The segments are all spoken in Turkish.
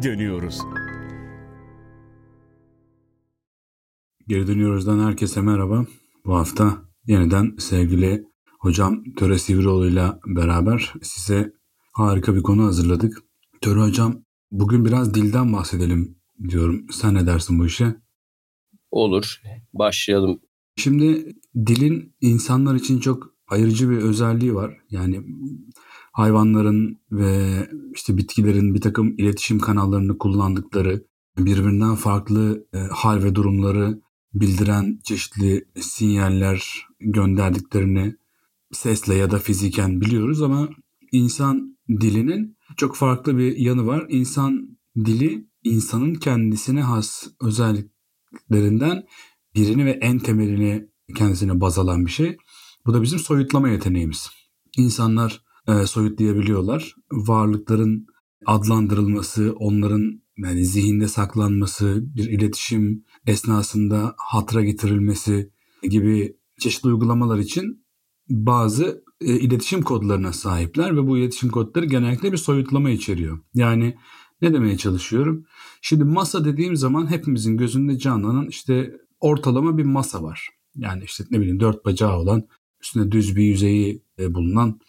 geri dönüyoruz. Geri dönüyoruzdan herkese merhaba. Bu hafta yeniden sevgili hocam Töre Sivrioğlu ile beraber size harika bir konu hazırladık. Töre hocam bugün biraz dilden bahsedelim diyorum. Sen ne dersin bu işe? Olur. Başlayalım. Şimdi dilin insanlar için çok ayırıcı bir özelliği var. Yani hayvanların ve işte bitkilerin bir takım iletişim kanallarını kullandıkları birbirinden farklı e, hal ve durumları bildiren çeşitli sinyaller gönderdiklerini sesle ya da fiziken biliyoruz ama insan dilinin çok farklı bir yanı var. İnsan dili insanın kendisine has özelliklerinden birini ve en temelini kendisine baz alan bir şey. Bu da bizim soyutlama yeteneğimiz. İnsanlar e, soyutlayabiliyorlar. Varlıkların adlandırılması, onların yani zihinde saklanması, bir iletişim esnasında hatıra getirilmesi gibi çeşitli uygulamalar için bazı e, iletişim kodlarına sahipler ve bu iletişim kodları genellikle bir soyutlama içeriyor. Yani ne demeye çalışıyorum? Şimdi masa dediğim zaman hepimizin gözünde canlanan işte ortalama bir masa var. Yani işte ne bileyim dört bacağı olan üstünde düz bir yüzeyi e, bulunan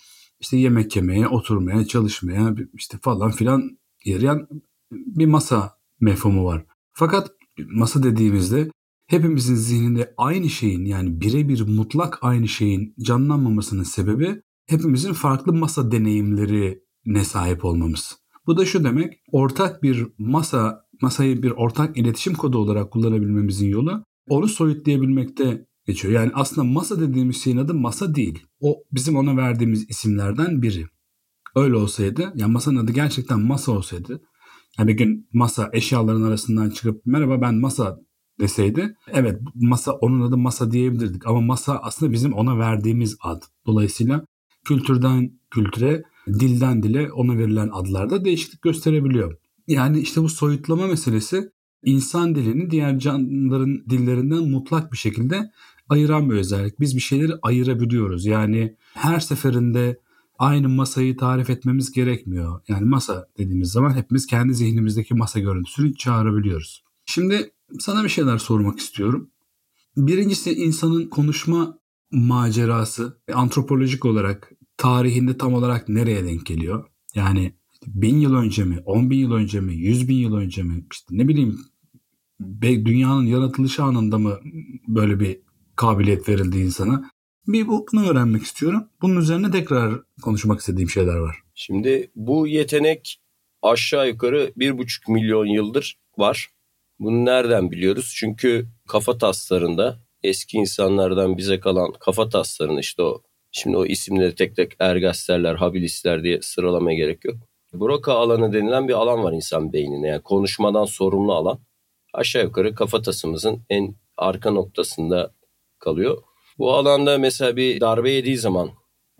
işte yemek yemeye, oturmaya, çalışmaya işte falan filan yarayan bir masa mefhumu var. Fakat masa dediğimizde hepimizin zihninde aynı şeyin yani birebir mutlak aynı şeyin canlanmamasının sebebi hepimizin farklı masa deneyimleri ne sahip olmamız. Bu da şu demek ortak bir masa masayı bir ortak iletişim kodu olarak kullanabilmemizin yolu onu soyutlayabilmekte geçiyor. Yani aslında masa dediğimiz şeyin adı masa değil. O bizim ona verdiğimiz isimlerden biri. Öyle olsaydı, yani masanın adı gerçekten masa olsaydı, yani bir gün masa eşyaların arasından çıkıp merhaba ben masa deseydi, evet masa onun adı masa diyebilirdik. Ama masa aslında bizim ona verdiğimiz ad. Dolayısıyla kültürden kültüre, dilden dile ona verilen adlarda değişiklik gösterebiliyor. Yani işte bu soyutlama meselesi insan dilini diğer canlıların dillerinden mutlak bir şekilde ayıran bir özellik. Biz bir şeyleri ayırabiliyoruz. Yani her seferinde aynı masayı tarif etmemiz gerekmiyor. Yani masa dediğimiz zaman hepimiz kendi zihnimizdeki masa görüntüsünü çağırabiliyoruz. Şimdi sana bir şeyler sormak istiyorum. Birincisi insanın konuşma macerası antropolojik olarak tarihinde tam olarak nereye denk geliyor? Yani bin yıl önce mi, on bin yıl önce mi, yüz bin yıl önce mi, işte ne bileyim dünyanın yaratılışı anında mı böyle bir kabiliyet verildi insana? Bir bunu öğrenmek istiyorum. Bunun üzerine tekrar konuşmak istediğim şeyler var. Şimdi bu yetenek aşağı yukarı bir buçuk milyon yıldır var. Bunu nereden biliyoruz? Çünkü kafa taslarında eski insanlardan bize kalan kafa taslarını işte o şimdi o isimleri tek tek ergasterler, habilisler diye sıralamaya gerek yok. Broca alanı denilen bir alan var insan beynine. Yani konuşmadan sorumlu alan. Aşağı yukarı kafatasımızın en arka noktasında kalıyor. Bu alanda mesela bir darbe yediği zaman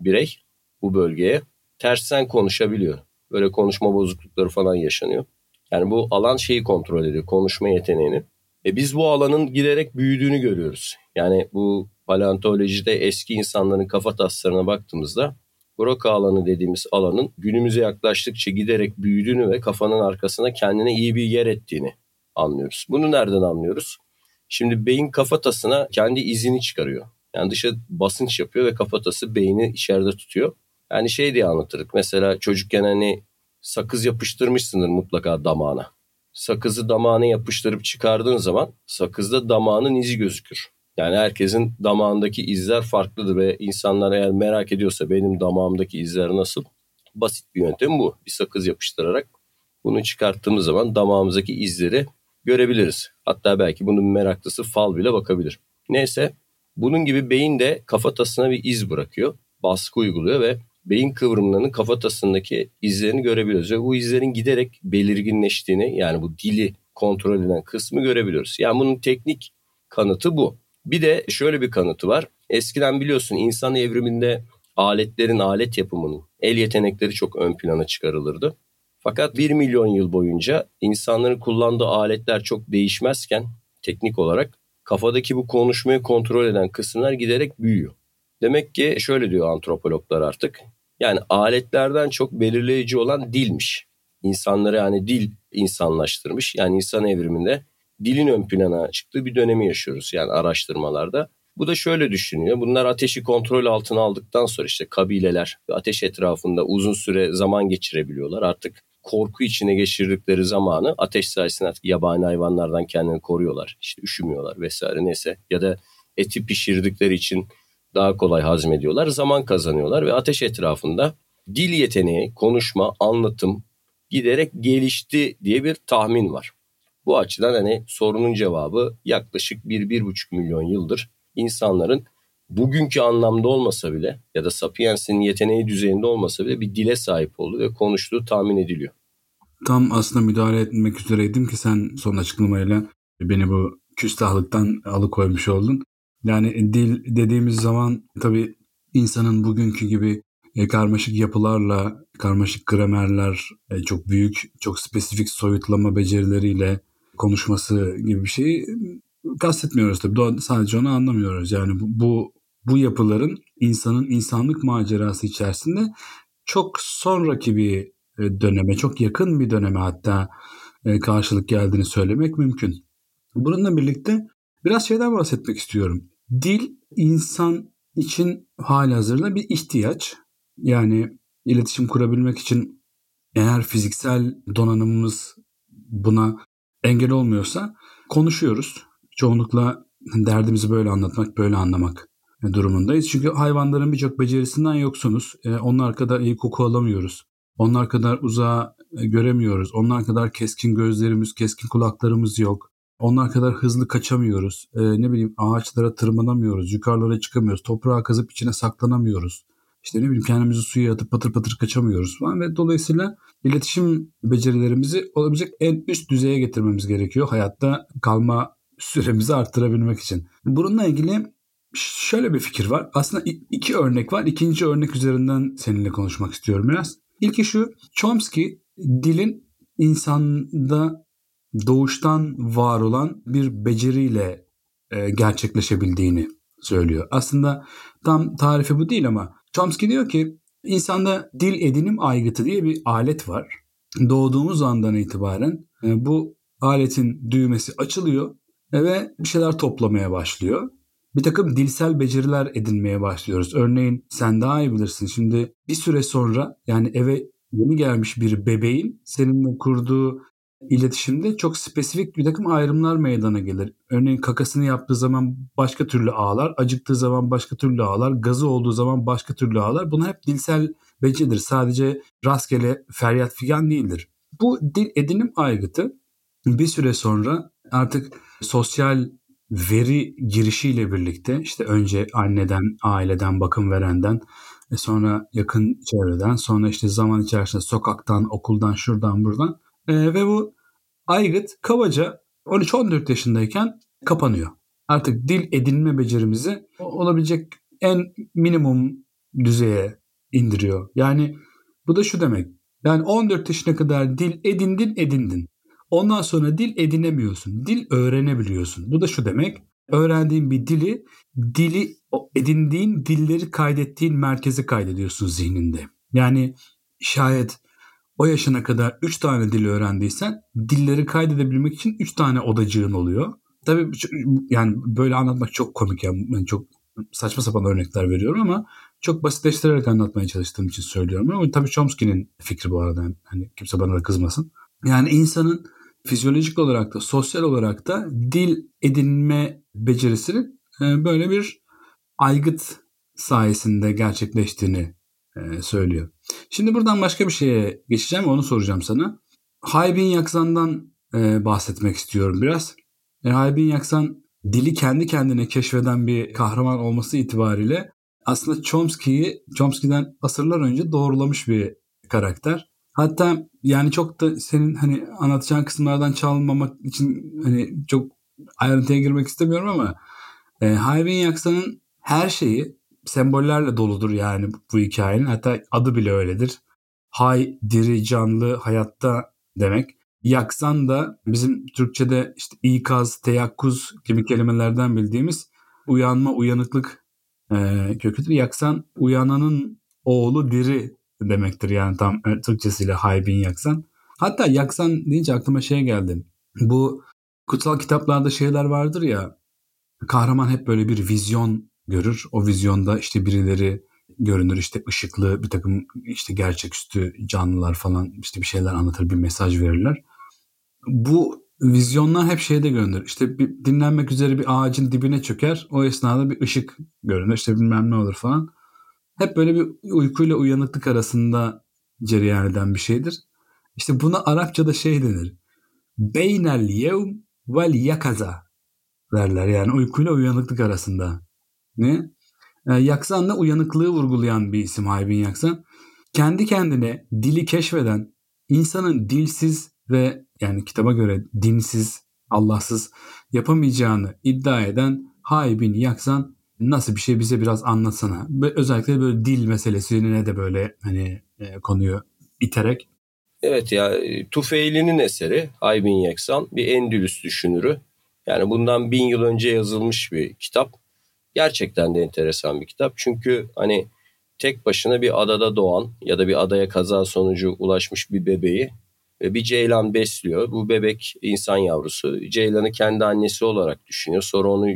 birey bu bölgeye tersten konuşabiliyor. Böyle konuşma bozuklukları falan yaşanıyor. Yani bu alan şeyi kontrol ediyor, konuşma yeteneğini. E biz bu alanın giderek büyüdüğünü görüyoruz. Yani bu paleontolojide eski insanların kafa taslarına baktığımızda Broca alanı dediğimiz alanın günümüze yaklaştıkça giderek büyüdüğünü ve kafanın arkasına kendine iyi bir yer ettiğini anlıyoruz. Bunu nereden anlıyoruz? Şimdi beyin kafatasına kendi izini çıkarıyor. Yani dışa basınç yapıyor ve kafatası beyni içeride tutuyor. Yani şey diye anlatırdık. Mesela çocukken hani sakız yapıştırmışsındır mutlaka damağına. Sakızı damağına yapıştırıp çıkardığın zaman sakızda damağının izi gözükür. Yani herkesin damağındaki izler farklıdır ve insanlar eğer merak ediyorsa benim damağımdaki izler nasıl? Basit bir yöntem bu. Bir sakız yapıştırarak bunu çıkarttığımız zaman damağımızdaki izleri görebiliriz. Hatta belki bunun meraklısı fal bile bakabilir. Neyse bunun gibi beyin de kafatasına bir iz bırakıyor. Baskı uyguluyor ve beyin kıvrımlarının kafatasındaki izlerini görebiliyoruz. Ve bu izlerin giderek belirginleştiğini yani bu dili kontrol eden kısmı görebiliyoruz. Yani bunun teknik kanıtı bu. Bir de şöyle bir kanıtı var. Eskiden biliyorsun insan evriminde aletlerin alet yapımının el yetenekleri çok ön plana çıkarılırdı. Fakat 1 milyon yıl boyunca insanların kullandığı aletler çok değişmezken teknik olarak kafadaki bu konuşmayı kontrol eden kısımlar giderek büyüyor. Demek ki şöyle diyor antropologlar artık. Yani aletlerden çok belirleyici olan dilmiş. İnsanları yani dil insanlaştırmış. Yani insan evriminde dilin ön plana çıktığı bir dönemi yaşıyoruz yani araştırmalarda. Bu da şöyle düşünüyor. Bunlar ateşi kontrol altına aldıktan sonra işte kabileler ateş etrafında uzun süre zaman geçirebiliyorlar. Artık korku içine geçirdikleri zamanı ateş sayesinde yabani hayvanlardan kendini koruyorlar. İşte üşümüyorlar vesaire neyse ya da eti pişirdikleri için daha kolay hazmediyorlar. Zaman kazanıyorlar ve ateş etrafında dil yeteneği, konuşma, anlatım giderek gelişti diye bir tahmin var. Bu açıdan hani sorunun cevabı yaklaşık 1-1,5 milyon yıldır insanların bugünkü anlamda olmasa bile ya da Sapiens'in yeteneği düzeyinde olmasa bile bir dile sahip olduğu ve konuştuğu tahmin ediliyor. Tam aslında müdahale etmek üzereydim ki sen son açıklamayla beni bu küstahlıktan alıkoymuş oldun. Yani dil dediğimiz zaman tabii insanın bugünkü gibi e, karmaşık yapılarla, karmaşık gramerler, e, çok büyük, çok spesifik soyutlama becerileriyle konuşması gibi bir şeyi kastetmiyoruz tabii. Sadece onu anlamıyoruz. Yani bu, bu, bu yapıların insanın insanlık macerası içerisinde çok sonraki bir e, döneme, çok yakın bir döneme hatta e, karşılık geldiğini söylemek mümkün. Bununla birlikte biraz şeyden bahsetmek istiyorum. Dil insan için hali hazırda bir ihtiyaç. Yani iletişim kurabilmek için eğer fiziksel donanımımız buna engel olmuyorsa konuşuyoruz çoğunlukla derdimizi böyle anlatmak, böyle anlamak durumundayız. Çünkü hayvanların birçok becerisinden yoksunuz. E, onlar kadar iyi koku alamıyoruz. Onlar kadar uzağa e, göremiyoruz. Onlar kadar keskin gözlerimiz, keskin kulaklarımız yok. Onlar kadar hızlı kaçamıyoruz. E, ne bileyim ağaçlara tırmanamıyoruz. Yukarılara çıkamıyoruz. Toprağa kazıp içine saklanamıyoruz. İşte ne bileyim kendimizi suya atıp patır patır kaçamıyoruz falan ve dolayısıyla iletişim becerilerimizi olabilecek en üst düzeye getirmemiz gerekiyor hayatta kalma süremizi arttırabilmek için. Bununla ilgili şöyle bir fikir var. Aslında iki örnek var. İkinci örnek üzerinden seninle konuşmak istiyorum biraz. İlki şu. Chomsky dilin insanda doğuştan var olan bir beceriyle e, gerçekleşebildiğini söylüyor. Aslında tam tarifi bu değil ama Chomsky diyor ki insanda dil edinim aygıtı diye bir alet var. Doğduğumuz andan itibaren e, bu aletin düğmesi açılıyor ve bir şeyler toplamaya başlıyor. Bir takım dilsel beceriler edinmeye başlıyoruz. Örneğin sen daha iyi bilirsin. Şimdi bir süre sonra yani eve yeni gelmiş bir bebeğin seninle kurduğu iletişimde çok spesifik bir takım ayrımlar meydana gelir. Örneğin kakasını yaptığı zaman başka türlü ağlar, acıktığı zaman başka türlü ağlar, gazı olduğu zaman başka türlü ağlar. Bunlar hep dilsel beceridir. Sadece rastgele feryat figan değildir. Bu dil edinim aygıtı bir süre sonra artık sosyal veri girişiyle birlikte işte önce anneden, aileden, bakım verenden, e sonra yakın çevreden, sonra işte zaman içerisinde sokaktan, okuldan, şuradan, buradan e, ve bu aygıt kabaca 13-14 yaşındayken kapanıyor. Artık dil edinme becerimizi olabilecek en minimum düzeye indiriyor. Yani bu da şu demek. Yani 14 yaşına kadar dil edindin edindin. Ondan sonra dil edinemiyorsun. Dil öğrenebiliyorsun. Bu da şu demek. Öğrendiğin bir dili, dili edindiğin dilleri kaydettiğin merkeze kaydediyorsun zihninde. Yani şayet o yaşına kadar 3 tane dil öğrendiysen dilleri kaydedebilmek için 3 tane odacığın oluyor. Tabii yani böyle anlatmak çok komik yani ben çok saçma sapan örnekler veriyorum ama çok basitleştirerek anlatmaya çalıştığım için söylüyorum. Ama tabii Chomsky'nin fikri bu arada. Hani kimse bana da kızmasın. Yani insanın fizyolojik olarak da sosyal olarak da dil edinme becerisinin e, böyle bir aygıt sayesinde gerçekleştiğini e, söylüyor. Şimdi buradan başka bir şeye geçeceğim onu soracağım sana. Haybin Yaksan'dan e, bahsetmek istiyorum biraz. Haybin Yaksan dili kendi kendine keşfeden bir kahraman olması itibariyle aslında Chomsky'yi Chomsky'den asırlar önce doğrulamış bir karakter. Hatta yani çok da senin hani anlatacağın kısımlardan çalmamak için hani çok ayrıntıya girmek istemiyorum ama e, Hayvin Yaksa'nın her şeyi sembollerle doludur yani bu hikayenin. Hatta adı bile öyledir. Hay, diri, canlı, hayatta demek. Yaksan da bizim Türkçe'de işte ikaz, teyakkuz gibi kelimelerden bildiğimiz uyanma, uyanıklık e, köküdür. Yaksan uyananın oğlu diri demektir yani tam e, Türkçesiyle haybin yaksan. Hatta yaksan deyince aklıma şey geldi. Bu kutsal kitaplarda şeyler vardır ya kahraman hep böyle bir vizyon görür. O vizyonda işte birileri görünür işte ışıklı bir takım işte gerçeküstü canlılar falan işte bir şeyler anlatır bir mesaj verirler. Bu vizyonlar hep şeyde görünür. İşte bir dinlenmek üzere bir ağacın dibine çöker. O esnada bir ışık görünür. İşte bilmem ne olur falan. Hep böyle bir uykuyla uyanıklık arasında cereyan eden bir şeydir. İşte buna Arapçada şey denir. Beynel yevm vel yakaza derler. Yani uykuyla uyanıklık arasında. Ne? E, Yaksan'la uyanıklığı vurgulayan bir isim Haybin Yaksan. Kendi kendine dili keşfeden, insanın dilsiz ve yani kitaba göre dinsiz, Allahsız yapamayacağını iddia eden Haybin Yaksan nasıl bir şey bize biraz anlatsana. Özellikle böyle dil meselesine de böyle hani e, konuyu iterek. Evet ya Tufeyli'nin eseri Haybin Yaksan bir Endülüs düşünürü. Yani bundan bin yıl önce yazılmış bir kitap. Gerçekten de enteresan bir kitap. Çünkü hani tek başına bir adada doğan ya da bir adaya kaza sonucu ulaşmış bir bebeği bir ceylan besliyor. Bu bebek insan yavrusu. Ceylanı kendi annesi olarak düşünüyor. Sonra onu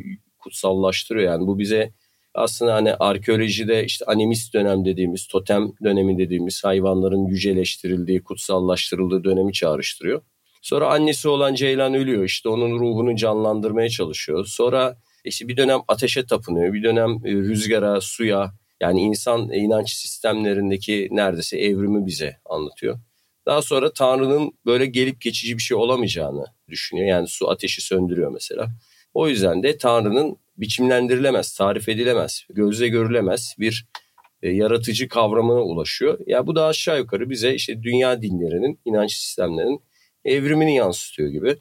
kutsallaştırıyor. Yani bu bize aslında hani arkeolojide işte animist dönem dediğimiz, totem dönemi dediğimiz hayvanların yüceleştirildiği, kutsallaştırıldığı dönemi çağrıştırıyor. Sonra annesi olan Ceylan ölüyor işte onun ruhunu canlandırmaya çalışıyor. Sonra işte bir dönem ateşe tapınıyor, bir dönem e, rüzgara, suya yani insan inanç sistemlerindeki neredeyse evrimi bize anlatıyor. Daha sonra Tanrı'nın böyle gelip geçici bir şey olamayacağını düşünüyor. Yani su ateşi söndürüyor mesela. O yüzden de Tanrı'nın biçimlendirilemez, tarif edilemez, gözle görülemez bir e, yaratıcı kavramına ulaşıyor. Ya bu da aşağı yukarı bize işte dünya dinlerinin, inanç sistemlerinin evrimini yansıtıyor gibi.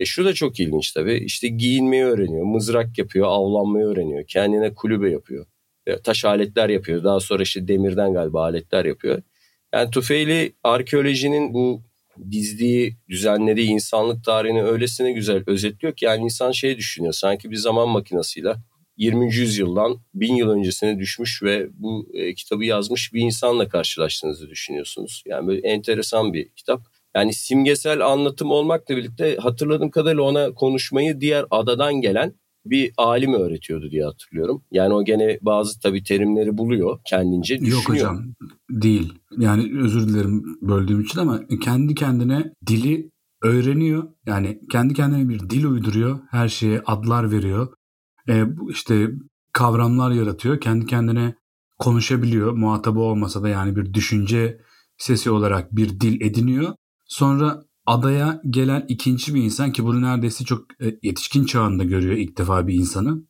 E şu da çok ilginç tabii. İşte giyinmeyi öğreniyor, mızrak yapıyor, avlanmayı öğreniyor, kendine kulübe yapıyor. E, taş aletler yapıyor. Daha sonra işte demirden galiba aletler yapıyor. Yani Tufeyli arkeolojinin bu dizdiği, düzenlediği insanlık tarihini öylesine güzel özetliyor ki yani insan şey düşünüyor. Sanki bir zaman makinesiyle 20. yüzyıldan bin yıl öncesine düşmüş ve bu e, kitabı yazmış bir insanla karşılaştığınızı düşünüyorsunuz. Yani böyle enteresan bir kitap. Yani simgesel anlatım olmakla birlikte hatırladığım kadarıyla ona konuşmayı diğer adadan gelen bir alim öğretiyordu diye hatırlıyorum. Yani o gene bazı tabii terimleri buluyor kendince düşünüyor. Yok hocam değil. Yani özür dilerim böldüğüm için ama kendi kendine dili öğreniyor. Yani kendi kendine bir dil uyduruyor. Her şeye adlar veriyor. E, işte kavramlar yaratıyor. Kendi kendine konuşabiliyor. Muhatabı olmasa da yani bir düşünce sesi olarak bir dil ediniyor. Sonra adaya gelen ikinci bir insan ki bunu neredeyse çok e, yetişkin çağında görüyor ilk defa bir insanı.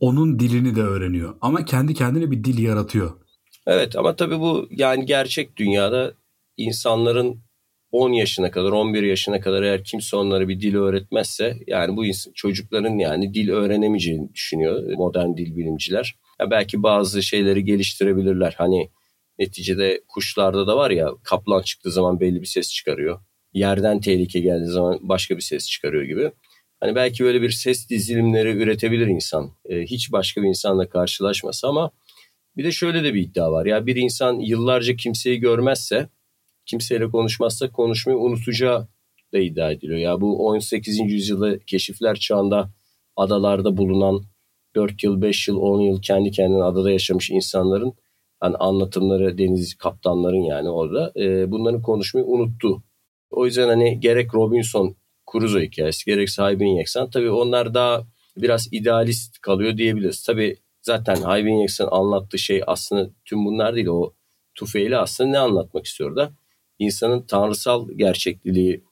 Onun dilini de öğreniyor ama kendi kendine bir dil yaratıyor. Evet ama tabii bu yani gerçek dünyada insanların 10 yaşına kadar 11 yaşına kadar eğer kimse onlara bir dil öğretmezse yani bu çocukların yani dil öğrenemeyeceğini düşünüyor modern dil bilimciler. Ya belki bazı şeyleri geliştirebilirler. Hani neticede kuşlarda da var ya kaplan çıktığı zaman belli bir ses çıkarıyor yerden tehlike geldiği zaman başka bir ses çıkarıyor gibi. Hani belki böyle bir ses dizilimleri üretebilir insan. E, hiç başka bir insanla karşılaşmasa ama bir de şöyle de bir iddia var. Ya bir insan yıllarca kimseyi görmezse, kimseyle konuşmazsa konuşmayı unutacağı da iddia ediliyor. Ya bu 18. yüzyılda keşifler çağında adalarda bulunan 4 yıl, 5 yıl, 10 yıl kendi kendine adada yaşamış insanların hani anlatımları deniz kaptanların yani orada e, bunların konuşmayı unuttu o yüzden hani gerek Robinson Crusoe hikayesi gerek Haybin Yeksan tabii onlar daha biraz idealist kalıyor diyebiliriz. Tabii zaten Haybin Yeksan anlattığı şey aslında tüm bunlar değil. O Tufeyli aslında ne anlatmak istiyor da? İnsanın tanrısal gerçekliği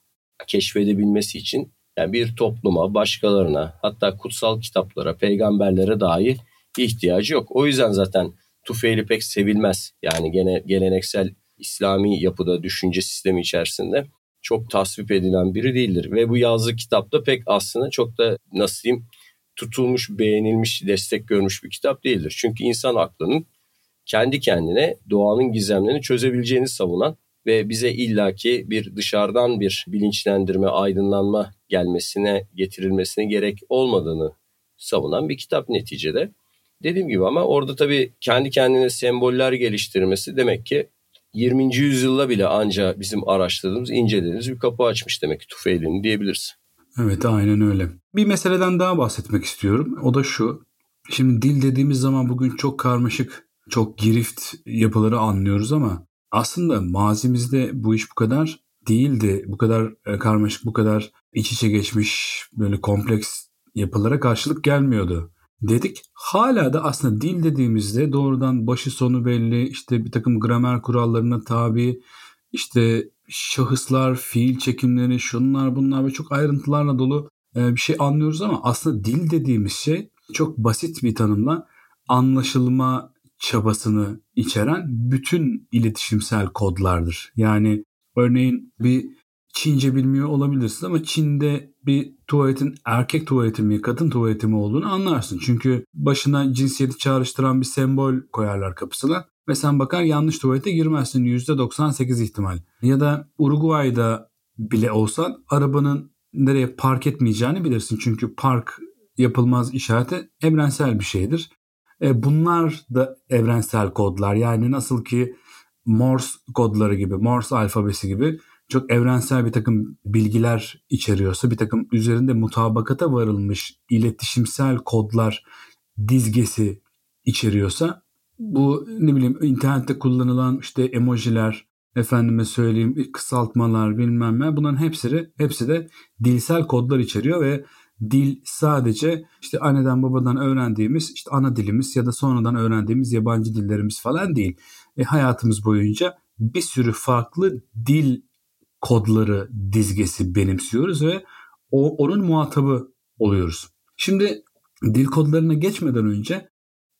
keşfedebilmesi için yani bir topluma, başkalarına, hatta kutsal kitaplara, peygamberlere dahi ihtiyacı yok. O yüzden zaten Tufeyli pek sevilmez. Yani gene geleneksel İslami yapıda, düşünce sistemi içerisinde çok tasvip edilen biri değildir. Ve bu yazdığı kitapta pek aslında çok da nasıl diyeyim tutulmuş, beğenilmiş, destek görmüş bir kitap değildir. Çünkü insan aklının kendi kendine doğanın gizemlerini çözebileceğini savunan ve bize illaki bir dışarıdan bir bilinçlendirme, aydınlanma gelmesine, getirilmesine gerek olmadığını savunan bir kitap neticede. Dediğim gibi ama orada tabii kendi kendine semboller geliştirmesi demek ki 20. yüzyılda bile anca bizim araştırdığımız, incelediğimiz bir kapı açmış demek ki Tufeyli'nin diyebiliriz. Evet aynen öyle. Bir meseleden daha bahsetmek istiyorum. O da şu. Şimdi dil dediğimiz zaman bugün çok karmaşık, çok girift yapıları anlıyoruz ama aslında mazimizde bu iş bu kadar değildi. Bu kadar e, karmaşık, bu kadar iç içe geçmiş böyle kompleks yapılara karşılık gelmiyordu dedik. Hala da aslında dil dediğimizde doğrudan başı sonu belli, işte bir takım gramer kurallarına tabi, işte şahıslar, fiil çekimleri, şunlar bunlar ve çok ayrıntılarla dolu e, bir şey anlıyoruz ama aslında dil dediğimiz şey çok basit bir tanımla anlaşılma çabasını içeren bütün iletişimsel kodlardır. Yani örneğin bir Çince bilmiyor olabilirsin ama Çin'de bir tuvaletin erkek tuvaleti mi kadın tuvaleti mi olduğunu anlarsın. Çünkü başına cinsiyeti çağrıştıran bir sembol koyarlar kapısına ve sen bakar yanlış tuvalete girmezsin %98 ihtimal. Ya da Uruguay'da bile olsan arabanın nereye park etmeyeceğini bilirsin. Çünkü park yapılmaz işareti evrensel bir şeydir. E, bunlar da evrensel kodlar. Yani nasıl ki Morse kodları gibi, Morse alfabesi gibi çok evrensel bir takım bilgiler içeriyorsa, bir takım üzerinde mutabakata varılmış iletişimsel kodlar dizgesi içeriyorsa bu ne bileyim internette kullanılan işte emojiler, efendime söyleyeyim kısaltmalar bilmem ne bunların hepsi hepsi de dilsel kodlar içeriyor ve dil sadece işte anneden babadan öğrendiğimiz işte ana dilimiz ya da sonradan öğrendiğimiz yabancı dillerimiz falan değil. E, hayatımız boyunca bir sürü farklı dil kodları dizgesi benimsiyoruz ve o, onun muhatabı oluyoruz. Şimdi dil kodlarına geçmeden önce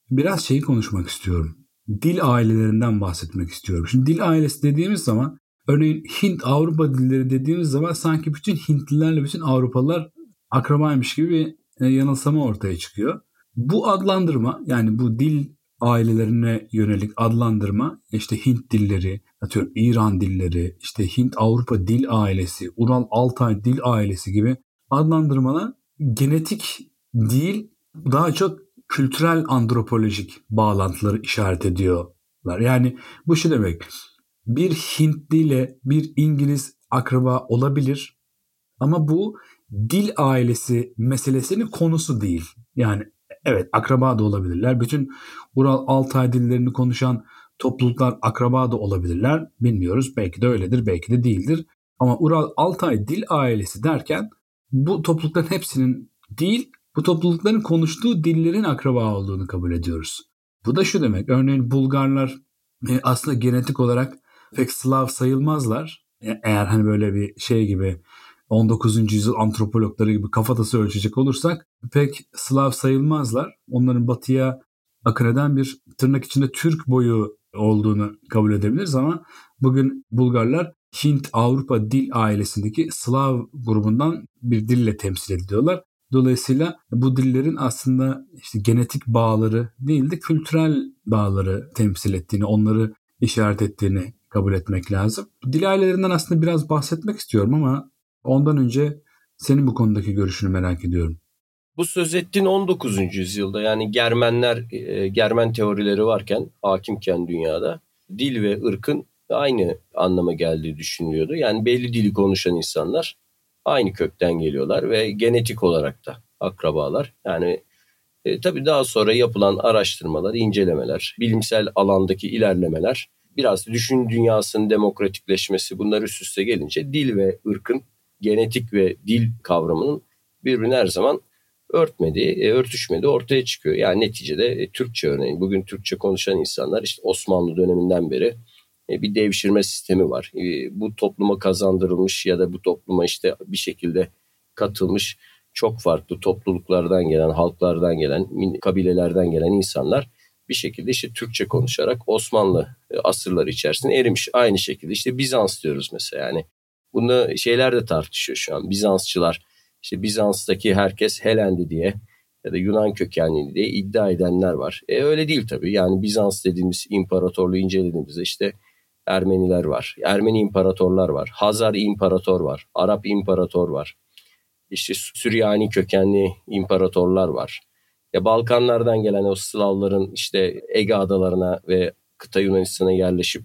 biraz şeyi konuşmak istiyorum. Dil ailelerinden bahsetmek istiyorum. Şimdi dil ailesi dediğimiz zaman örneğin Hint Avrupa dilleri dediğimiz zaman sanki bütün Hintlilerle bütün Avrupalılar akrabaymış gibi bir e, yanılsama ortaya çıkıyor. Bu adlandırma yani bu dil ailelerine yönelik adlandırma işte Hint dilleri, atıyorum İran dilleri, işte Hint Avrupa dil ailesi, Ural Altay dil ailesi gibi adlandırmalar genetik değil daha çok kültürel antropolojik bağlantıları işaret ediyorlar. Yani bu şu demek bir Hintli ile bir İngiliz akraba olabilir ama bu dil ailesi meselesinin konusu değil. Yani evet akraba da olabilirler. Bütün Ural Altay dillerini konuşan topluluklar akraba da olabilirler. Bilmiyoruz. Belki de öyledir, belki de değildir. Ama Ural Altay dil ailesi derken bu toplulukların hepsinin değil, bu toplulukların konuştuğu dillerin akraba olduğunu kabul ediyoruz. Bu da şu demek. Örneğin Bulgarlar e, aslında genetik olarak pek Slav sayılmazlar. E, eğer hani böyle bir şey gibi 19. yüzyıl antropologları gibi kafatası ölçecek olursak pek Slav sayılmazlar. Onların batıya akın eden bir tırnak içinde Türk boyu olduğunu kabul edebiliriz ama bugün Bulgarlar Hint Avrupa dil ailesindeki Slav grubundan bir dille temsil ediliyorlar. Dolayısıyla bu dillerin aslında işte genetik bağları değil de kültürel bağları temsil ettiğini, onları işaret ettiğini kabul etmek lazım. Dil ailelerinden aslında biraz bahsetmek istiyorum ama ondan önce senin bu konudaki görüşünü merak ediyorum. Bu söz ettiğin 19. yüzyılda yani Germenler, e, Germen teorileri varken hakimken dünyada dil ve ırkın aynı anlama geldiği düşünülüyordu. Yani belli dili konuşan insanlar aynı kökten geliyorlar ve genetik olarak da akrabalar. Yani e, tabii daha sonra yapılan araştırmalar, incelemeler, bilimsel alandaki ilerlemeler, biraz düşün dünyasının demokratikleşmesi bunlar üst üste gelince dil ve ırkın genetik ve dil kavramının birbirine her zaman örtmediği, e, örtüşmediği ortaya çıkıyor. Yani neticede e, Türkçe örneğin bugün Türkçe konuşan insanlar işte Osmanlı döneminden beri e, bir devşirme sistemi var. Bu topluma kazandırılmış ya da bu topluma işte bir şekilde katılmış çok farklı topluluklardan gelen, halklardan gelen, kabilelerden gelen insanlar bir şekilde işte Türkçe konuşarak Osmanlı asırları içerisinde erimiş. Aynı şekilde işte Bizans diyoruz mesela yani. Bunu şeyler de tartışıyor şu an. Bizansçılar işte Bizans'taki herkes Helendi diye ya da Yunan kökenli diye iddia edenler var. E öyle değil tabii. Yani Bizans dediğimiz imparatorluğu incelediğimizde işte Ermeniler var. Ermeni imparatorlar var. Hazar imparator var. Arap imparator var. İşte Süryani kökenli imparatorlar var. Ya Balkanlardan gelen o Slavların işte Ege adalarına ve kıta Yunanistan'a yerleşip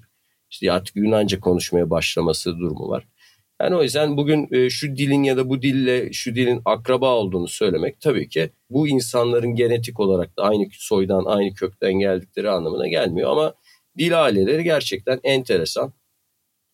işte artık Yunanca konuşmaya başlaması durumu var. Yani o yüzden bugün e, şu dilin ya da bu dille şu dilin akraba olduğunu söylemek tabii ki bu insanların genetik olarak da aynı soydan, aynı kökten geldikleri anlamına gelmiyor ama dil aileleri gerçekten enteresan.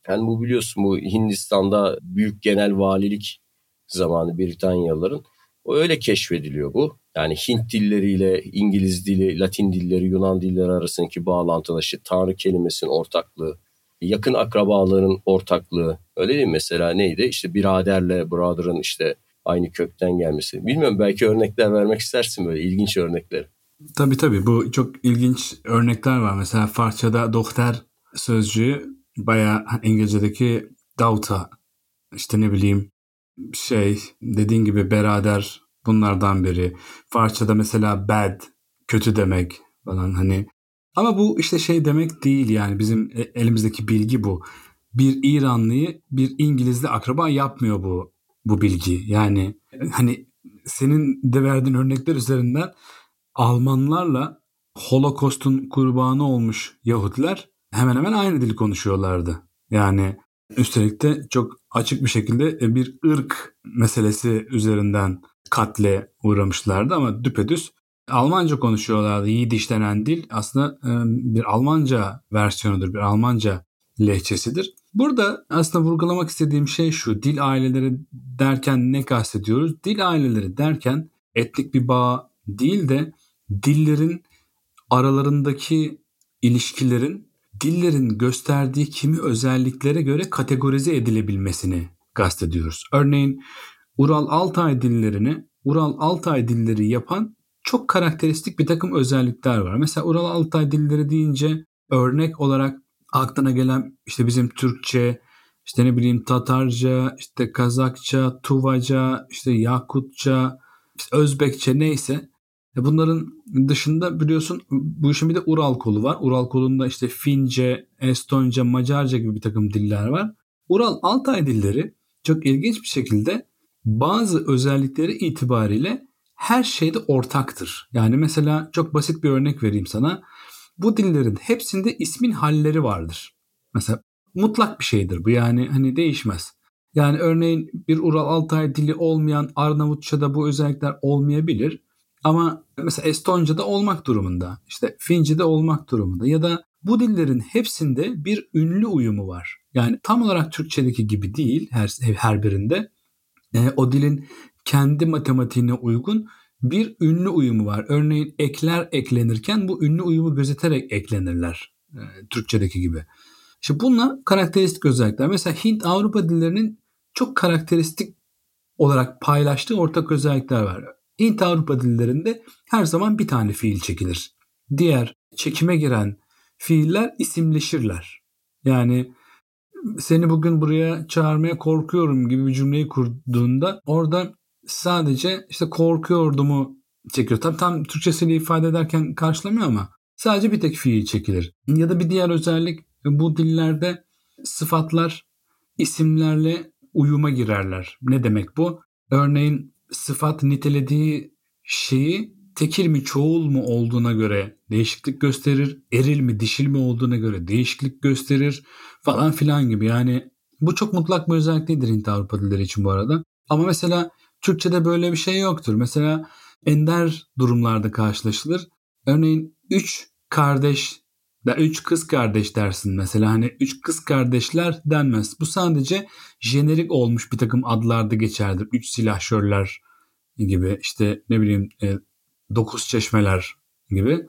Yani bu biliyorsun bu Hindistan'da büyük genel valilik zamanı Britanyalıların o öyle keşfediliyor bu. Yani Hint dilleriyle İngiliz dili, Latin dilleri, Yunan dilleri arasındaki bağlantılaşı, Tanrı kelimesinin ortaklığı, yakın akrabaların ortaklığı. Öyle değil mi? Mesela neydi? İşte biraderle brother'ın işte aynı kökten gelmesi. Bilmiyorum belki örnekler vermek istersin böyle ilginç örnekler. Tabii tabii bu çok ilginç örnekler var. Mesela Farsçada doktor sözcüğü bayağı İngilizce'deki dauta işte ne bileyim şey dediğin gibi beraber bunlardan biri. Farsçada mesela bad kötü demek falan hani ama bu işte şey demek değil yani bizim e, elimizdeki bilgi bu. Bir İranlıyı bir İngilizli akraba yapmıyor bu bu bilgi. Yani hani senin de verdiğin örnekler üzerinden Almanlarla Holocaust'un kurbanı olmuş Yahudiler hemen hemen aynı dili konuşuyorlardı. Yani üstelik de çok açık bir şekilde e, bir ırk meselesi üzerinden katle uğramışlardı ama düpedüz Almanca konuşuyorlardı. Yidiş denen dil aslında bir Almanca versiyonudur, bir Almanca lehçesidir. Burada aslında vurgulamak istediğim şey şu. Dil aileleri derken ne kastediyoruz? Dil aileleri derken etnik bir bağ değil de dillerin aralarındaki ilişkilerin dillerin gösterdiği kimi özelliklere göre kategorize edilebilmesini kastediyoruz. Örneğin Ural Altay dillerini Ural Altay dilleri yapan çok karakteristik bir takım özellikler var. Mesela Ural Altay dilleri deyince örnek olarak aklına gelen işte bizim Türkçe, işte ne bileyim Tatarca, işte Kazakça, Tuvaca, işte Yakutça, işte Özbekçe neyse. E bunların dışında biliyorsun bu işin bir de Ural kolu var. Ural kolunda işte Fince, Estonca, Macarca gibi bir takım diller var. Ural Altay dilleri çok ilginç bir şekilde bazı özellikleri itibariyle her şeyde ortaktır. Yani mesela çok basit bir örnek vereyim sana. Bu dillerin hepsinde ismin halleri vardır. Mesela mutlak bir şeydir bu yani hani değişmez. Yani örneğin bir Ural Altay dili olmayan Arnavutça'da bu özellikler olmayabilir. Ama mesela Estonca'da olmak durumunda, işte Fince'de olmak durumunda ya da bu dillerin hepsinde bir ünlü uyumu var. Yani tam olarak Türkçedeki gibi değil her, her birinde. E, o dilin kendi matematiğine uygun bir ünlü uyumu var. Örneğin ekler eklenirken bu ünlü uyumu gözeterek eklenirler. E, Türkçedeki gibi. İşte bunlar karakteristik özellikler. Mesela Hint Avrupa dillerinin çok karakteristik olarak paylaştığı ortak özellikler var. Hint Avrupa dillerinde her zaman bir tane fiil çekilir. Diğer çekime giren fiiller isimleşirler. Yani seni bugün buraya çağırmaya korkuyorum gibi bir cümleyi kurduğunda orada sadece işte korkuyordumu çekiyor. Tam, tam Türkçesiyle ifade ederken karşılamıyor ama sadece bir tek fiil çekilir. Ya da bir diğer özellik bu dillerde sıfatlar isimlerle uyuma girerler. Ne demek bu? Örneğin sıfat nitelediği şeyi tekil mi çoğul mu olduğuna göre değişiklik gösterir. Eril mi dişil mi olduğuna göre değişiklik gösterir falan filan gibi. Yani bu çok mutlak bir özellik değildir Hint Avrupa dilleri için bu arada. Ama mesela Türkçe'de böyle bir şey yoktur. Mesela ender durumlarda karşılaşılır. Örneğin üç kardeş da üç kız kardeş dersin mesela hani üç kız kardeşler denmez. Bu sadece jenerik olmuş bir takım adlarda geçerdir. Üç silahşörler gibi işte ne bileyim e, dokuz çeşmeler gibi.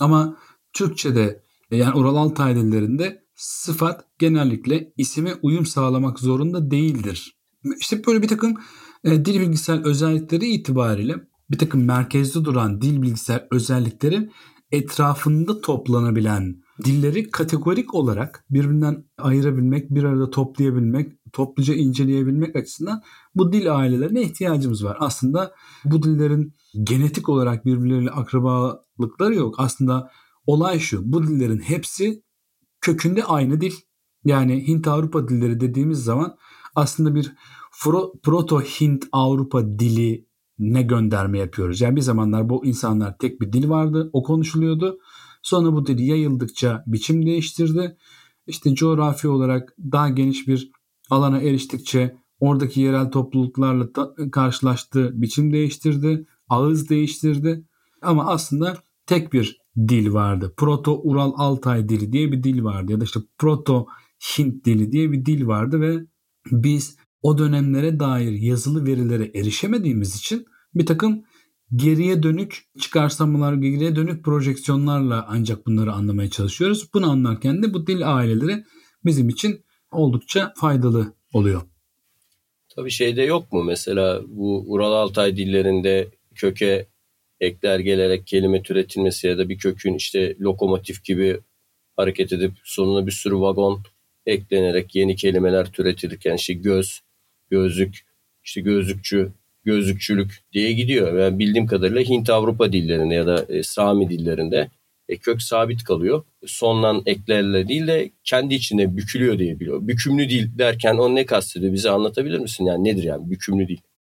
Ama Türkçe'de yani Ural Altay dillerinde sıfat genellikle isime uyum sağlamak zorunda değildir. İşte böyle bir takım e, dil bilgisayar özellikleri itibariyle bir takım merkezde duran dil bilgisayar özellikleri etrafında toplanabilen dilleri kategorik olarak birbirinden ayırabilmek, bir arada toplayabilmek, topluca inceleyebilmek açısından bu dil ailelerine ihtiyacımız var. Aslında bu dillerin genetik olarak birbirleriyle akrabalıkları yok. Aslında olay şu, bu dillerin hepsi kökünde aynı dil. Yani Hint-Avrupa dilleri dediğimiz zaman aslında bir Proto-Hint-Avrupa dili ne gönderme yapıyoruz. Yani bir zamanlar bu insanlar tek bir dil vardı. O konuşuluyordu. Sonra bu dil yayıldıkça biçim değiştirdi. işte coğrafi olarak daha geniş bir alana eriştikçe oradaki yerel topluluklarla karşılaştığı biçim değiştirdi, ağız değiştirdi. Ama aslında tek bir dil vardı. Proto-Ural Altay dili diye bir dil vardı ya da işte Proto-Hint dili diye bir dil vardı ve biz o dönemlere dair yazılı verilere erişemediğimiz için bir takım geriye dönük çıkarsamalar, geriye dönük projeksiyonlarla ancak bunları anlamaya çalışıyoruz. Bunu anlarken de bu dil aileleri bizim için oldukça faydalı oluyor. Tabii şeyde yok mu mesela bu Ural Altay dillerinde köke ekler gelerek kelime türetilmesi ya da bir kökün işte lokomotif gibi hareket edip sonuna bir sürü vagon eklenerek yeni kelimeler türetilirken işte göz, gözlük, işte gözlükçü, gözlükçülük diye gidiyor. Yani bildiğim kadarıyla Hint Avrupa dillerinde ya da e, Sami dillerinde e, kök sabit kalıyor. Sonlan eklerle değil de kendi içinde bükülüyor diye biliyor. Bükümlü dil derken o ne kastediyor bize anlatabilir misin? Yani nedir yani bükümlü dil?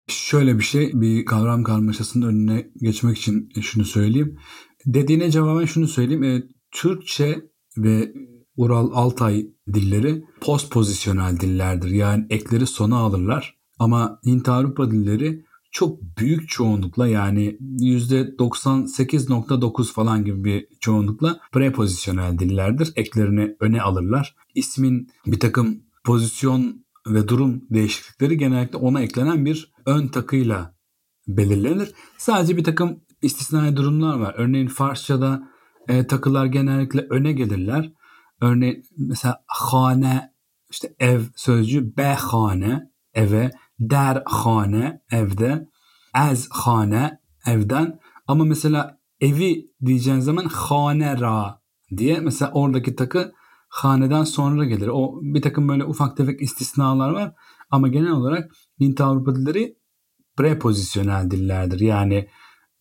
Şöyle bir şey bir kavram karmaşasının önüne geçmek için şunu söyleyeyim. Dediğine cevaben şunu söyleyeyim. E, Türkçe ve Ural Altay dilleri post pozisyonel dillerdir. Yani ekleri sona alırlar. Ama Hint Avrupa dilleri çok büyük çoğunlukla yani %98.9 falan gibi bir çoğunlukla prepozisyonel dillerdir. Eklerini öne alırlar. İsmin bir takım pozisyon ve durum değişiklikleri genellikle ona eklenen bir ön takıyla belirlenir. Sadece bir takım istisnai durumlar var. Örneğin Farsçada e, takılar genellikle öne gelirler. Örneğin mesela hane işte ev sözcüğü behane eve der hane evde ez hane evden ama mesela evi diyeceğin zaman hane ra diye mesela oradaki takı haneden sonra gelir. O bir takım böyle ufak tefek istisnalar var ama genel olarak Hint Avrupa dilleri prepozisyonel dillerdir. Yani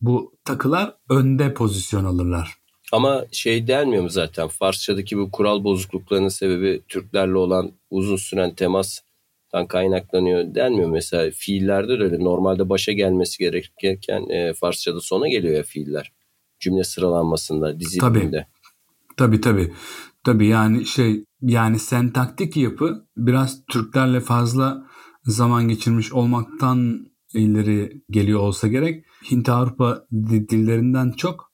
bu takılar önde pozisyon alırlar. Ama şey denmiyor mu zaten Farsçadaki bu kural bozukluklarının sebebi Türklerle olan uzun süren temastan kaynaklanıyor denmiyor mesela fiillerde de öyle normalde başa gelmesi gerekirken e, Farsçada sona geliyor ya fiiller cümle sıralanmasında diziliminde. Tabii tabii. Tabii yani şey yani sentaktik yapı biraz Türklerle fazla zaman geçirmiş olmaktan ileri geliyor olsa gerek. Hint Avrupa dillerinden çok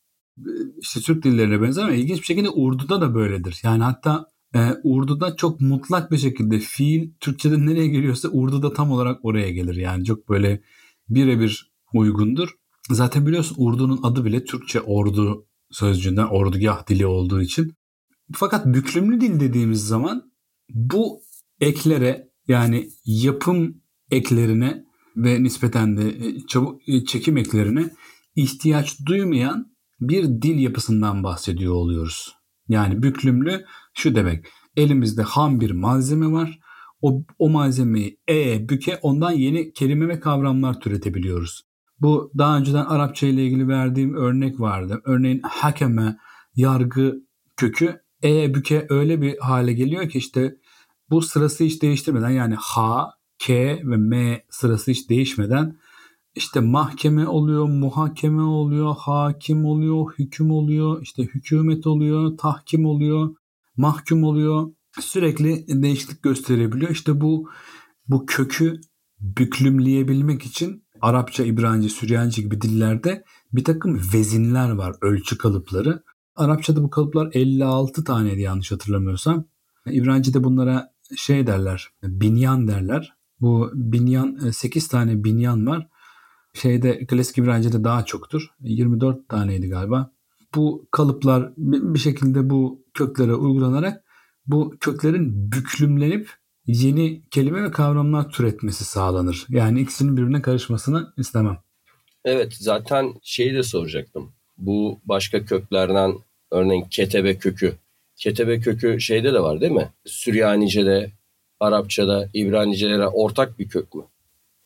işte Türk dillerine benzer ama ilginç bir şekilde Urdu'da da böyledir. Yani hatta e, Urdu'da çok mutlak bir şekilde fiil Türkçe'de nereye geliyorsa Urdu'da tam olarak oraya gelir. Yani çok böyle birebir uygundur. Zaten biliyorsun Urdu'nun adı bile Türkçe ordu sözcüğünden ordugah dili olduğu için. Fakat büklümlü dil dediğimiz zaman bu eklere yani yapım eklerine ve nispeten de e, çabuk e, çekim eklerine ihtiyaç duymayan bir dil yapısından bahsediyor oluyoruz. Yani büklümlü şu demek. Elimizde ham bir malzeme var. O, o malzemeyi e, büke ondan yeni kelime ve kavramlar türetebiliyoruz. Bu daha önceden Arapça ile ilgili verdiğim örnek vardı. Örneğin hakeme, yargı kökü e, büke öyle bir hale geliyor ki işte bu sırası hiç değiştirmeden yani ha, k ve m sırası hiç değişmeden işte mahkeme oluyor, muhakeme oluyor, hakim oluyor, hüküm oluyor, işte hükümet oluyor, tahkim oluyor, mahkum oluyor. Sürekli değişiklik gösterebiliyor. İşte bu bu kökü büklümleyebilmek için Arapça, İbranice, Süryanice gibi dillerde bir takım vezinler var, ölçü kalıpları. Arapçada bu kalıplar 56 taneydi yanlış hatırlamıyorsam. İbranice'de bunlara şey derler, binyan derler. Bu binyan 8 tane binyan var şeyde klasik İbranice'de daha çoktur. 24 taneydi galiba. Bu kalıplar bir şekilde bu köklere uygulanarak bu köklerin büklümlenip yeni kelime ve kavramlar türetmesi sağlanır. Yani ikisinin birbirine karışmasını istemem. Evet zaten şeyi de soracaktım. Bu başka köklerden örneğin ketebe kökü. Ketebe kökü şeyde de var değil mi? Süryanice'de, Arapça'da, İbranice'de ortak bir kök mü?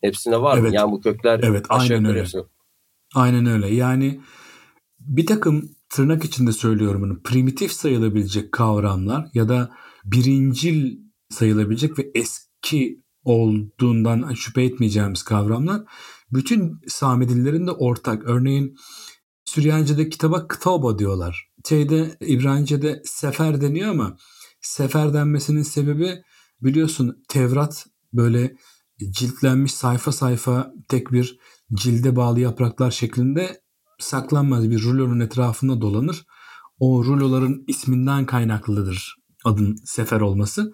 Hepsinde var evet. mı? Yani bu kökler evet, aynen öyle. Hepsine. Aynen öyle. Yani bir takım tırnak içinde söylüyorum bunu primitif sayılabilecek kavramlar ya da birincil sayılabilecek ve eski olduğundan şüphe etmeyeceğimiz kavramlar bütün Sami dillerinde ortak. Örneğin Süryanice'de kitaba kıtaba diyorlar. Şeyde İbranice'de sefer deniyor ama sefer denmesinin sebebi biliyorsun Tevrat böyle ciltlenmiş sayfa sayfa tek bir cilde bağlı yapraklar şeklinde saklanmaz bir rulonun etrafında dolanır. O ruloların isminden kaynaklıdır adın sefer olması.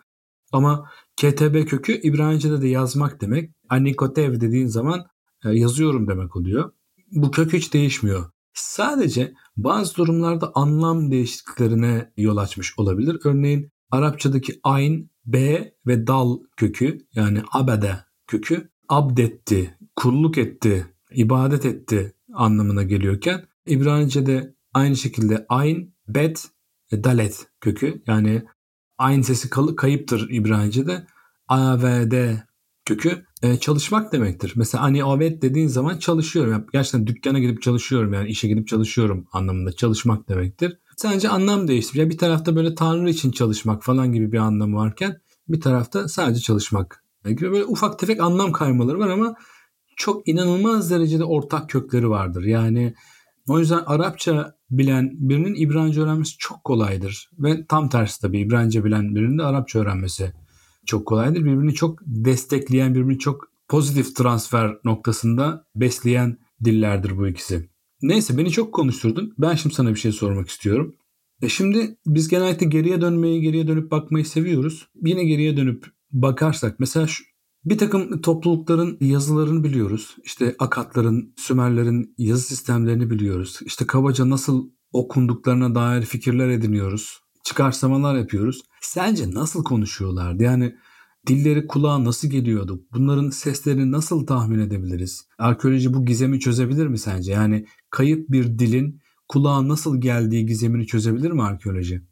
Ama KTB kökü İbranice'de de yazmak demek. Anikotev dediğin zaman e, yazıyorum demek oluyor. Bu kök hiç değişmiyor. Sadece bazı durumlarda anlam değişikliklerine yol açmış olabilir. Örneğin Arapçadaki ayn, b ve dal kökü yani abede kökü abdetti, kulluk etti, ibadet etti anlamına geliyorken İbranice'de aynı şekilde ayn, bet ve dalet kökü yani ayn sesi kayıptır İbranice'de. A ve D kökü e, çalışmak demektir. Mesela hani evet dediğin zaman çalışıyorum. Yani gerçekten dükkana gidip çalışıyorum yani işe gidip çalışıyorum anlamında çalışmak demektir. Sadece anlam değişti. Ya bir tarafta böyle Tanrı için çalışmak falan gibi bir anlamı varken bir tarafta sadece çalışmak gibi böyle ufak tefek anlam kaymaları var ama çok inanılmaz derecede ortak kökleri vardır. Yani o yüzden Arapça bilen birinin İbranice öğrenmesi çok kolaydır. Ve tam tersi tabii İbranice bilen birinin de Arapça öğrenmesi çok kolaydır. Birbirini çok destekleyen, birbirini çok pozitif transfer noktasında besleyen dillerdir bu ikisi. Neyse beni çok konuşturdun. Ben şimdi sana bir şey sormak istiyorum. E şimdi biz genellikle geriye dönmeyi, geriye dönüp bakmayı seviyoruz. Yine geriye dönüp bakarsak mesela şu, bir takım toplulukların yazılarını biliyoruz. İşte Akatların, Sümerlerin yazı sistemlerini biliyoruz. İşte kabaca nasıl okunduklarına dair fikirler ediniyoruz. Çıkarsamalar yapıyoruz. Sence nasıl konuşuyorlardı? Yani dilleri kulağa nasıl geliyordu? Bunların seslerini nasıl tahmin edebiliriz? Arkeoloji bu gizemi çözebilir mi sence? Yani kayıp bir dilin kulağa nasıl geldiği gizemini çözebilir mi arkeoloji?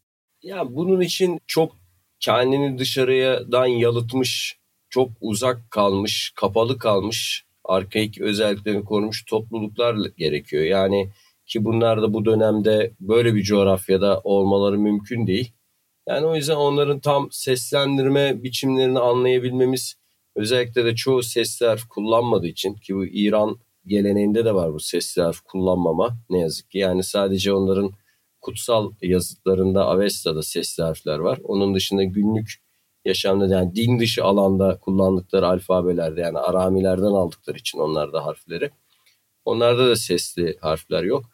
Ya bunun için çok kendini dışarıdan yalıtmış, çok uzak kalmış, kapalı kalmış, arkaik özelliklerini korumuş topluluklar gerekiyor. Yani ki bunlar da bu dönemde böyle bir coğrafyada olmaları mümkün değil. Yani o yüzden onların tam seslendirme biçimlerini anlayabilmemiz özellikle de çoğu sesler kullanmadığı için ki bu İran geleneğinde de var bu sesler kullanmama ne yazık ki. Yani sadece onların kutsal yazıtlarında Avesta'da sesli harfler var. Onun dışında günlük yaşamda yani din dışı alanda kullandıkları alfabelerde yani aramilerden aldıkları için onlarda harfleri. Onlarda da sesli harfler yok.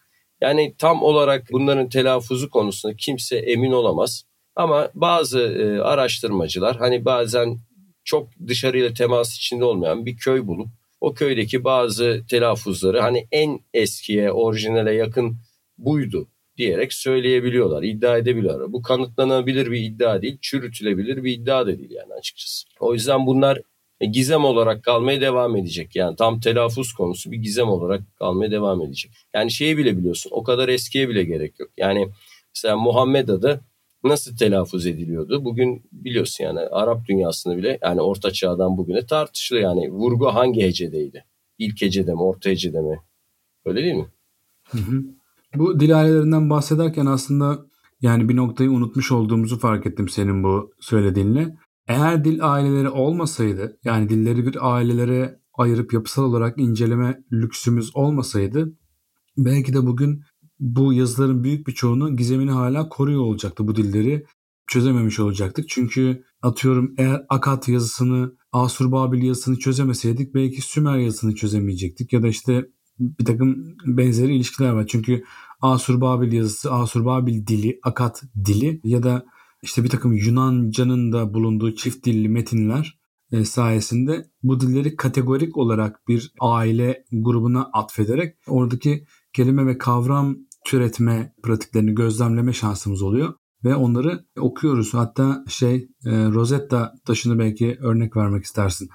Yani tam olarak bunların telaffuzu konusunda kimse emin olamaz. Ama bazı e, araştırmacılar hani bazen çok dışarıyla temas içinde olmayan bir köy bulup o köydeki bazı telaffuzları hani en eskiye, orijinale yakın buydu diyerek söyleyebiliyorlar, iddia edebiliyorlar. Bu kanıtlanabilir bir iddia değil, çürütülebilir bir iddia da değil yani açıkçası. O yüzden bunlar e, gizem olarak kalmaya devam edecek. Yani tam telaffuz konusu bir gizem olarak kalmaya devam edecek. Yani şeyi bile biliyorsun o kadar eskiye bile gerek yok. Yani mesela Muhammed adı nasıl telaffuz ediliyordu? Bugün biliyorsun yani Arap dünyasında bile yani orta çağdan bugüne tartışılıyor. Yani vurgu hangi hecedeydi? İlk hecede mi, orta hecede mi? Öyle değil mi? Hı hı. Bu dil ailelerinden bahsederken aslında yani bir noktayı unutmuş olduğumuzu fark ettim senin bu söylediğinle. Eğer dil aileleri olmasaydı yani dilleri bir ailelere ayırıp yapısal olarak inceleme lüksümüz olmasaydı belki de bugün bu yazıların büyük bir çoğunu gizemini hala koruyor olacaktı bu dilleri çözememiş olacaktık. Çünkü atıyorum eğer Akat yazısını, Asurbabil yazısını çözemeseydik belki Sümer yazısını çözemeyecektik ya da işte bir takım benzeri ilişkiler var. Çünkü Asurbabil yazısı, Asurbabil dili, Akat dili ya da işte bir takım Yunanca'nın da bulunduğu çift dilli metinler e, sayesinde bu dilleri kategorik olarak bir aile grubuna atfederek oradaki kelime ve kavram türetme pratiklerini gözlemleme şansımız oluyor ve onları okuyoruz. Hatta şey e, Rosetta taşını belki örnek vermek istersin.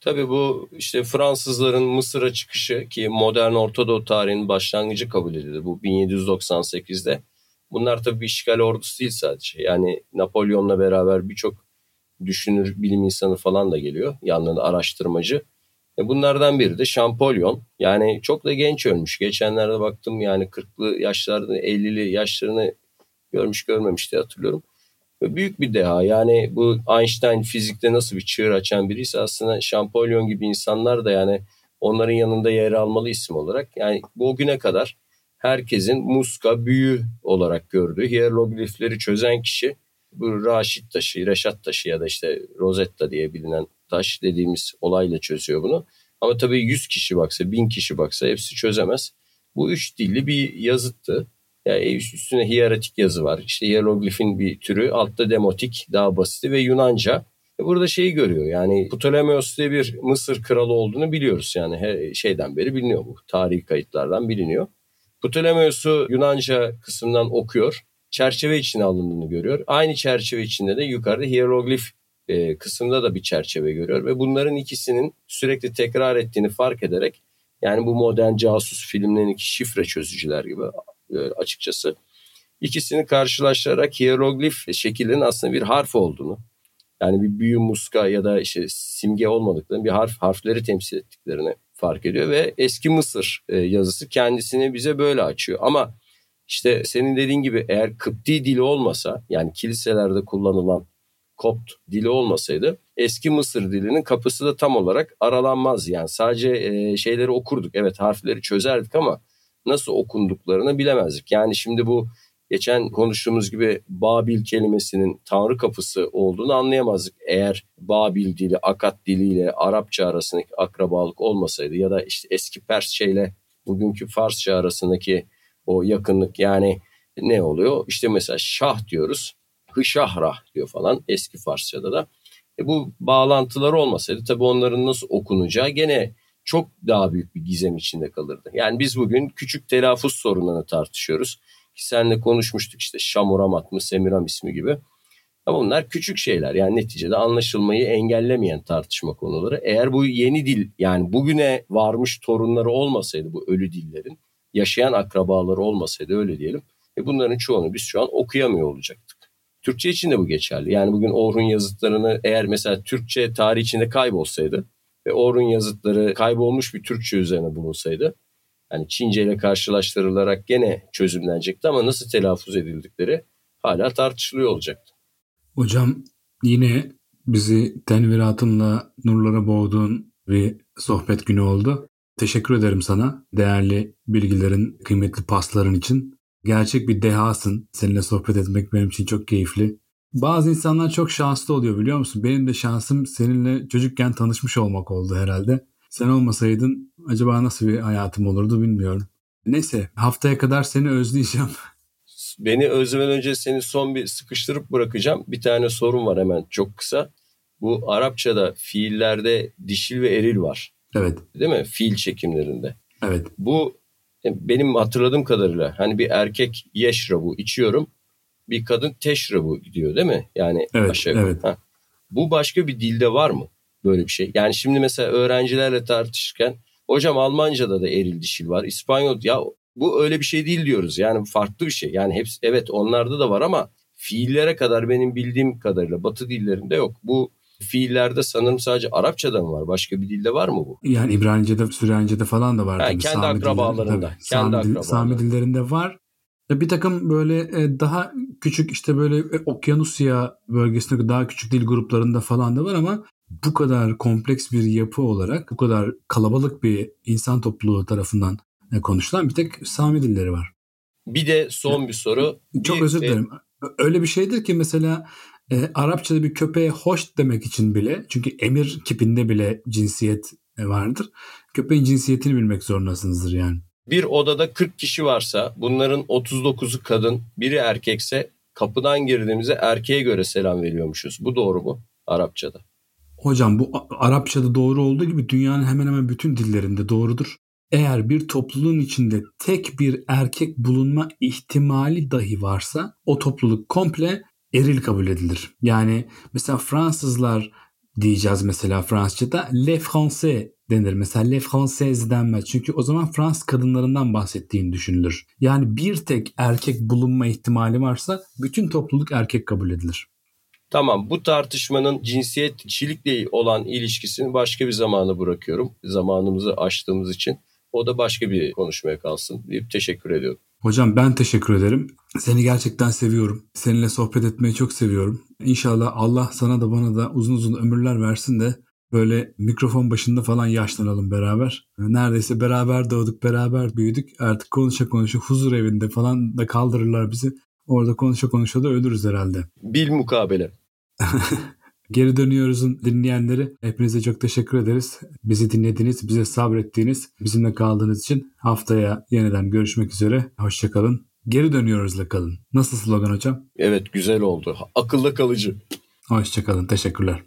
Tabii bu işte Fransızların Mısır'a çıkışı ki modern Ortadoğu tarihinin başlangıcı kabul edildi bu 1798'de. Bunlar tabii bir işgal ordusu değil sadece. Yani Napolyon'la beraber birçok düşünür, bilim insanı falan da geliyor. Yanlarında araştırmacı. E bunlardan biri de Şampolyon. Yani çok da genç ölmüş. Geçenlerde baktım yani 40'lı yaşlarda 50'li yaşlarını görmüş görmemiş diye hatırlıyorum. Büyük bir deha. Yani bu Einstein fizikte nasıl bir çığır açan biriyse aslında Şampolyon gibi insanlar da yani onların yanında yer almalı isim olarak. Yani bu güne kadar herkesin muska, büyü olarak gördüğü hieroglifleri çözen kişi Bu Raşit taşı, Reşat taşı ya da işte Rosetta diye bilinen taş dediğimiz olayla çözüyor bunu. Ama tabii 100 kişi baksa, 1000 kişi baksa hepsi çözemez. Bu üç dilli bir yazıttı. Yani üstüne hieratik yazı var. İşte hieroglifin bir türü, altta demotik, daha basiti ve Yunanca. E, burada şeyi görüyor yani Ptolemaios diye bir Mısır kralı olduğunu biliyoruz. Yani her şeyden beri biliniyor bu. Tarihi kayıtlardan biliniyor. Ptolemaios'u Yunanca kısımdan okuyor. Çerçeve içine alındığını görüyor. Aynı çerçeve içinde de yukarıda hieroglif e, kısımda da bir çerçeve görüyor. Ve bunların ikisinin sürekli tekrar ettiğini fark ederek yani bu modern casus filmlerindeki şifre çözücüler gibi e, açıkçası ikisini karşılaştırarak hieroglif şekillerinin aslında bir harf olduğunu yani bir büyü muska ya da işte simge olmadıklarını bir harf harfleri temsil ettiklerini fark ediyor ve eski Mısır e, yazısı kendisini bize böyle açıyor. Ama işte senin dediğin gibi eğer Kıpti dili olmasa yani kiliselerde kullanılan Kopt dili olmasaydı eski Mısır dilinin kapısı da tam olarak aralanmaz. Yani sadece e, şeyleri okurduk evet harfleri çözerdik ama nasıl okunduklarını bilemezdik. Yani şimdi bu geçen konuştuğumuz gibi Babil kelimesinin Tanrı kapısı olduğunu anlayamazdık. Eğer Babil dili, Akat diliyle Arapça arasındaki akrabalık olmasaydı ya da işte eski Persçe ile bugünkü Farsça arasındaki o yakınlık yani ne oluyor? İşte mesela şah diyoruz. Hışahrah diyor falan eski Farsçada da. E bu bağlantılar olmasaydı tabii onların nasıl okunacağı gene çok daha büyük bir gizem içinde kalırdı. Yani biz bugün küçük telaffuz sorunlarını tartışıyoruz. Ki senle konuşmuştuk işte Şamuramat mı Semiramis mi gibi. Ama bunlar küçük şeyler yani neticede anlaşılmayı engellemeyen tartışma konuları. Eğer bu yeni dil yani bugüne varmış torunları olmasaydı bu ölü dillerin yaşayan akrabaları olmasaydı öyle diyelim. E bunların çoğunu biz şu an okuyamıyor olacaktık. Türkçe için de bu geçerli. Yani bugün Orhun yazıtlarını eğer mesela Türkçe tarih içinde kaybolsaydı ve Orhun yazıtları kaybolmuş bir Türkçe üzerine bulunsaydı yani Çince ile karşılaştırılarak gene çözümlenecekti ama nasıl telaffuz edildikleri hala tartışılıyor olacaktı. Hocam yine bizi tenviratınla nurlara boğduğun bir sohbet günü oldu. Teşekkür ederim sana değerli bilgilerin, kıymetli pasların için. Gerçek bir dehasın. Seninle sohbet etmek benim için çok keyifli. Bazı insanlar çok şanslı oluyor biliyor musun? Benim de şansım seninle çocukken tanışmış olmak oldu herhalde. Sen olmasaydın acaba nasıl bir hayatım olurdu bilmiyorum. Neyse haftaya kadar seni özleyeceğim. Beni özlemeden önce seni son bir sıkıştırıp bırakacağım. Bir tane sorun var hemen çok kısa. Bu Arapçada fiillerde dişil ve eril var. Evet. Değil mi? Fiil çekimlerinde. Evet. Bu benim hatırladığım kadarıyla hani bir erkek yeşrabu içiyorum. Bir kadın teşrabu diyor değil mi? Yani evet, aşağı evet. Ha. Bu başka bir dilde var mı? böyle bir şey. Yani şimdi mesela öğrencilerle tartışırken hocam Almanca'da da eril dişil var. İspanyol ya bu öyle bir şey değil diyoruz. Yani farklı bir şey. Yani hepsi evet onlarda da var ama fiillere kadar benim bildiğim kadarıyla batı dillerinde yok. Bu fiillerde sanırım sadece Arapçada mı var? Başka bir dilde var mı bu? Yani İbranice'de, Süryanice'de falan da var. Yani kendi Sami akrabalarında. Dillerinde, kendi Sami, akrabalarında. Sami dillerinde var. Bir takım böyle e, daha küçük işte böyle e, Okyanusya bölgesindeki daha küçük dil gruplarında falan da var ama bu kadar kompleks bir yapı olarak bu kadar kalabalık bir insan topluluğu tarafından e, konuşulan bir tek Sami dilleri var. Bir de son bir soru. Çok bir, özür dilerim. E, Öyle bir şeydir ki mesela e, Arapçada bir köpeğe hoş demek için bile çünkü emir kipinde bile cinsiyet e, vardır. Köpeğin cinsiyetini bilmek zorundasınızdır yani. Bir odada 40 kişi varsa bunların 39'u kadın, biri erkekse kapıdan girdiğimizde erkeğe göre selam veriyormuşuz. Bu doğru mu Arapçada? Hocam bu Arapçada doğru olduğu gibi dünyanın hemen hemen bütün dillerinde doğrudur. Eğer bir topluluğun içinde tek bir erkek bulunma ihtimali dahi varsa o topluluk komple eril kabul edilir. Yani mesela Fransızlar diyeceğiz mesela Fransızca'da le français denir. Mesela le française denmez. Çünkü o zaman Fransız kadınlarından bahsettiğini düşünülür. Yani bir tek erkek bulunma ihtimali varsa bütün topluluk erkek kabul edilir. Tamam bu tartışmanın cinsiyetçilikle olan ilişkisini başka bir zamana bırakıyorum. Zamanımızı aştığımız için. O da başka bir konuşmaya kalsın deyip teşekkür ediyorum. Hocam ben teşekkür ederim. Seni gerçekten seviyorum. Seninle sohbet etmeyi çok seviyorum. İnşallah Allah sana da bana da uzun uzun ömürler versin de böyle mikrofon başında falan yaşlanalım beraber. Neredeyse beraber doğduk, beraber büyüdük. Artık konuşa konuşa huzur evinde falan da kaldırırlar bizi. Orada konuşa konuşa da ölürüz herhalde. Bil mukabele. Geri dönüyoruz'un dinleyenleri hepinize çok teşekkür ederiz. Bizi dinlediğiniz, bize sabrettiğiniz, bizimle kaldığınız için haftaya yeniden görüşmek üzere. Hoşçakalın. Geri dönüyoruz'la kalın. Nasıl slogan hocam? Evet güzel oldu. Akılda kalıcı. Hoşçakalın. Teşekkürler.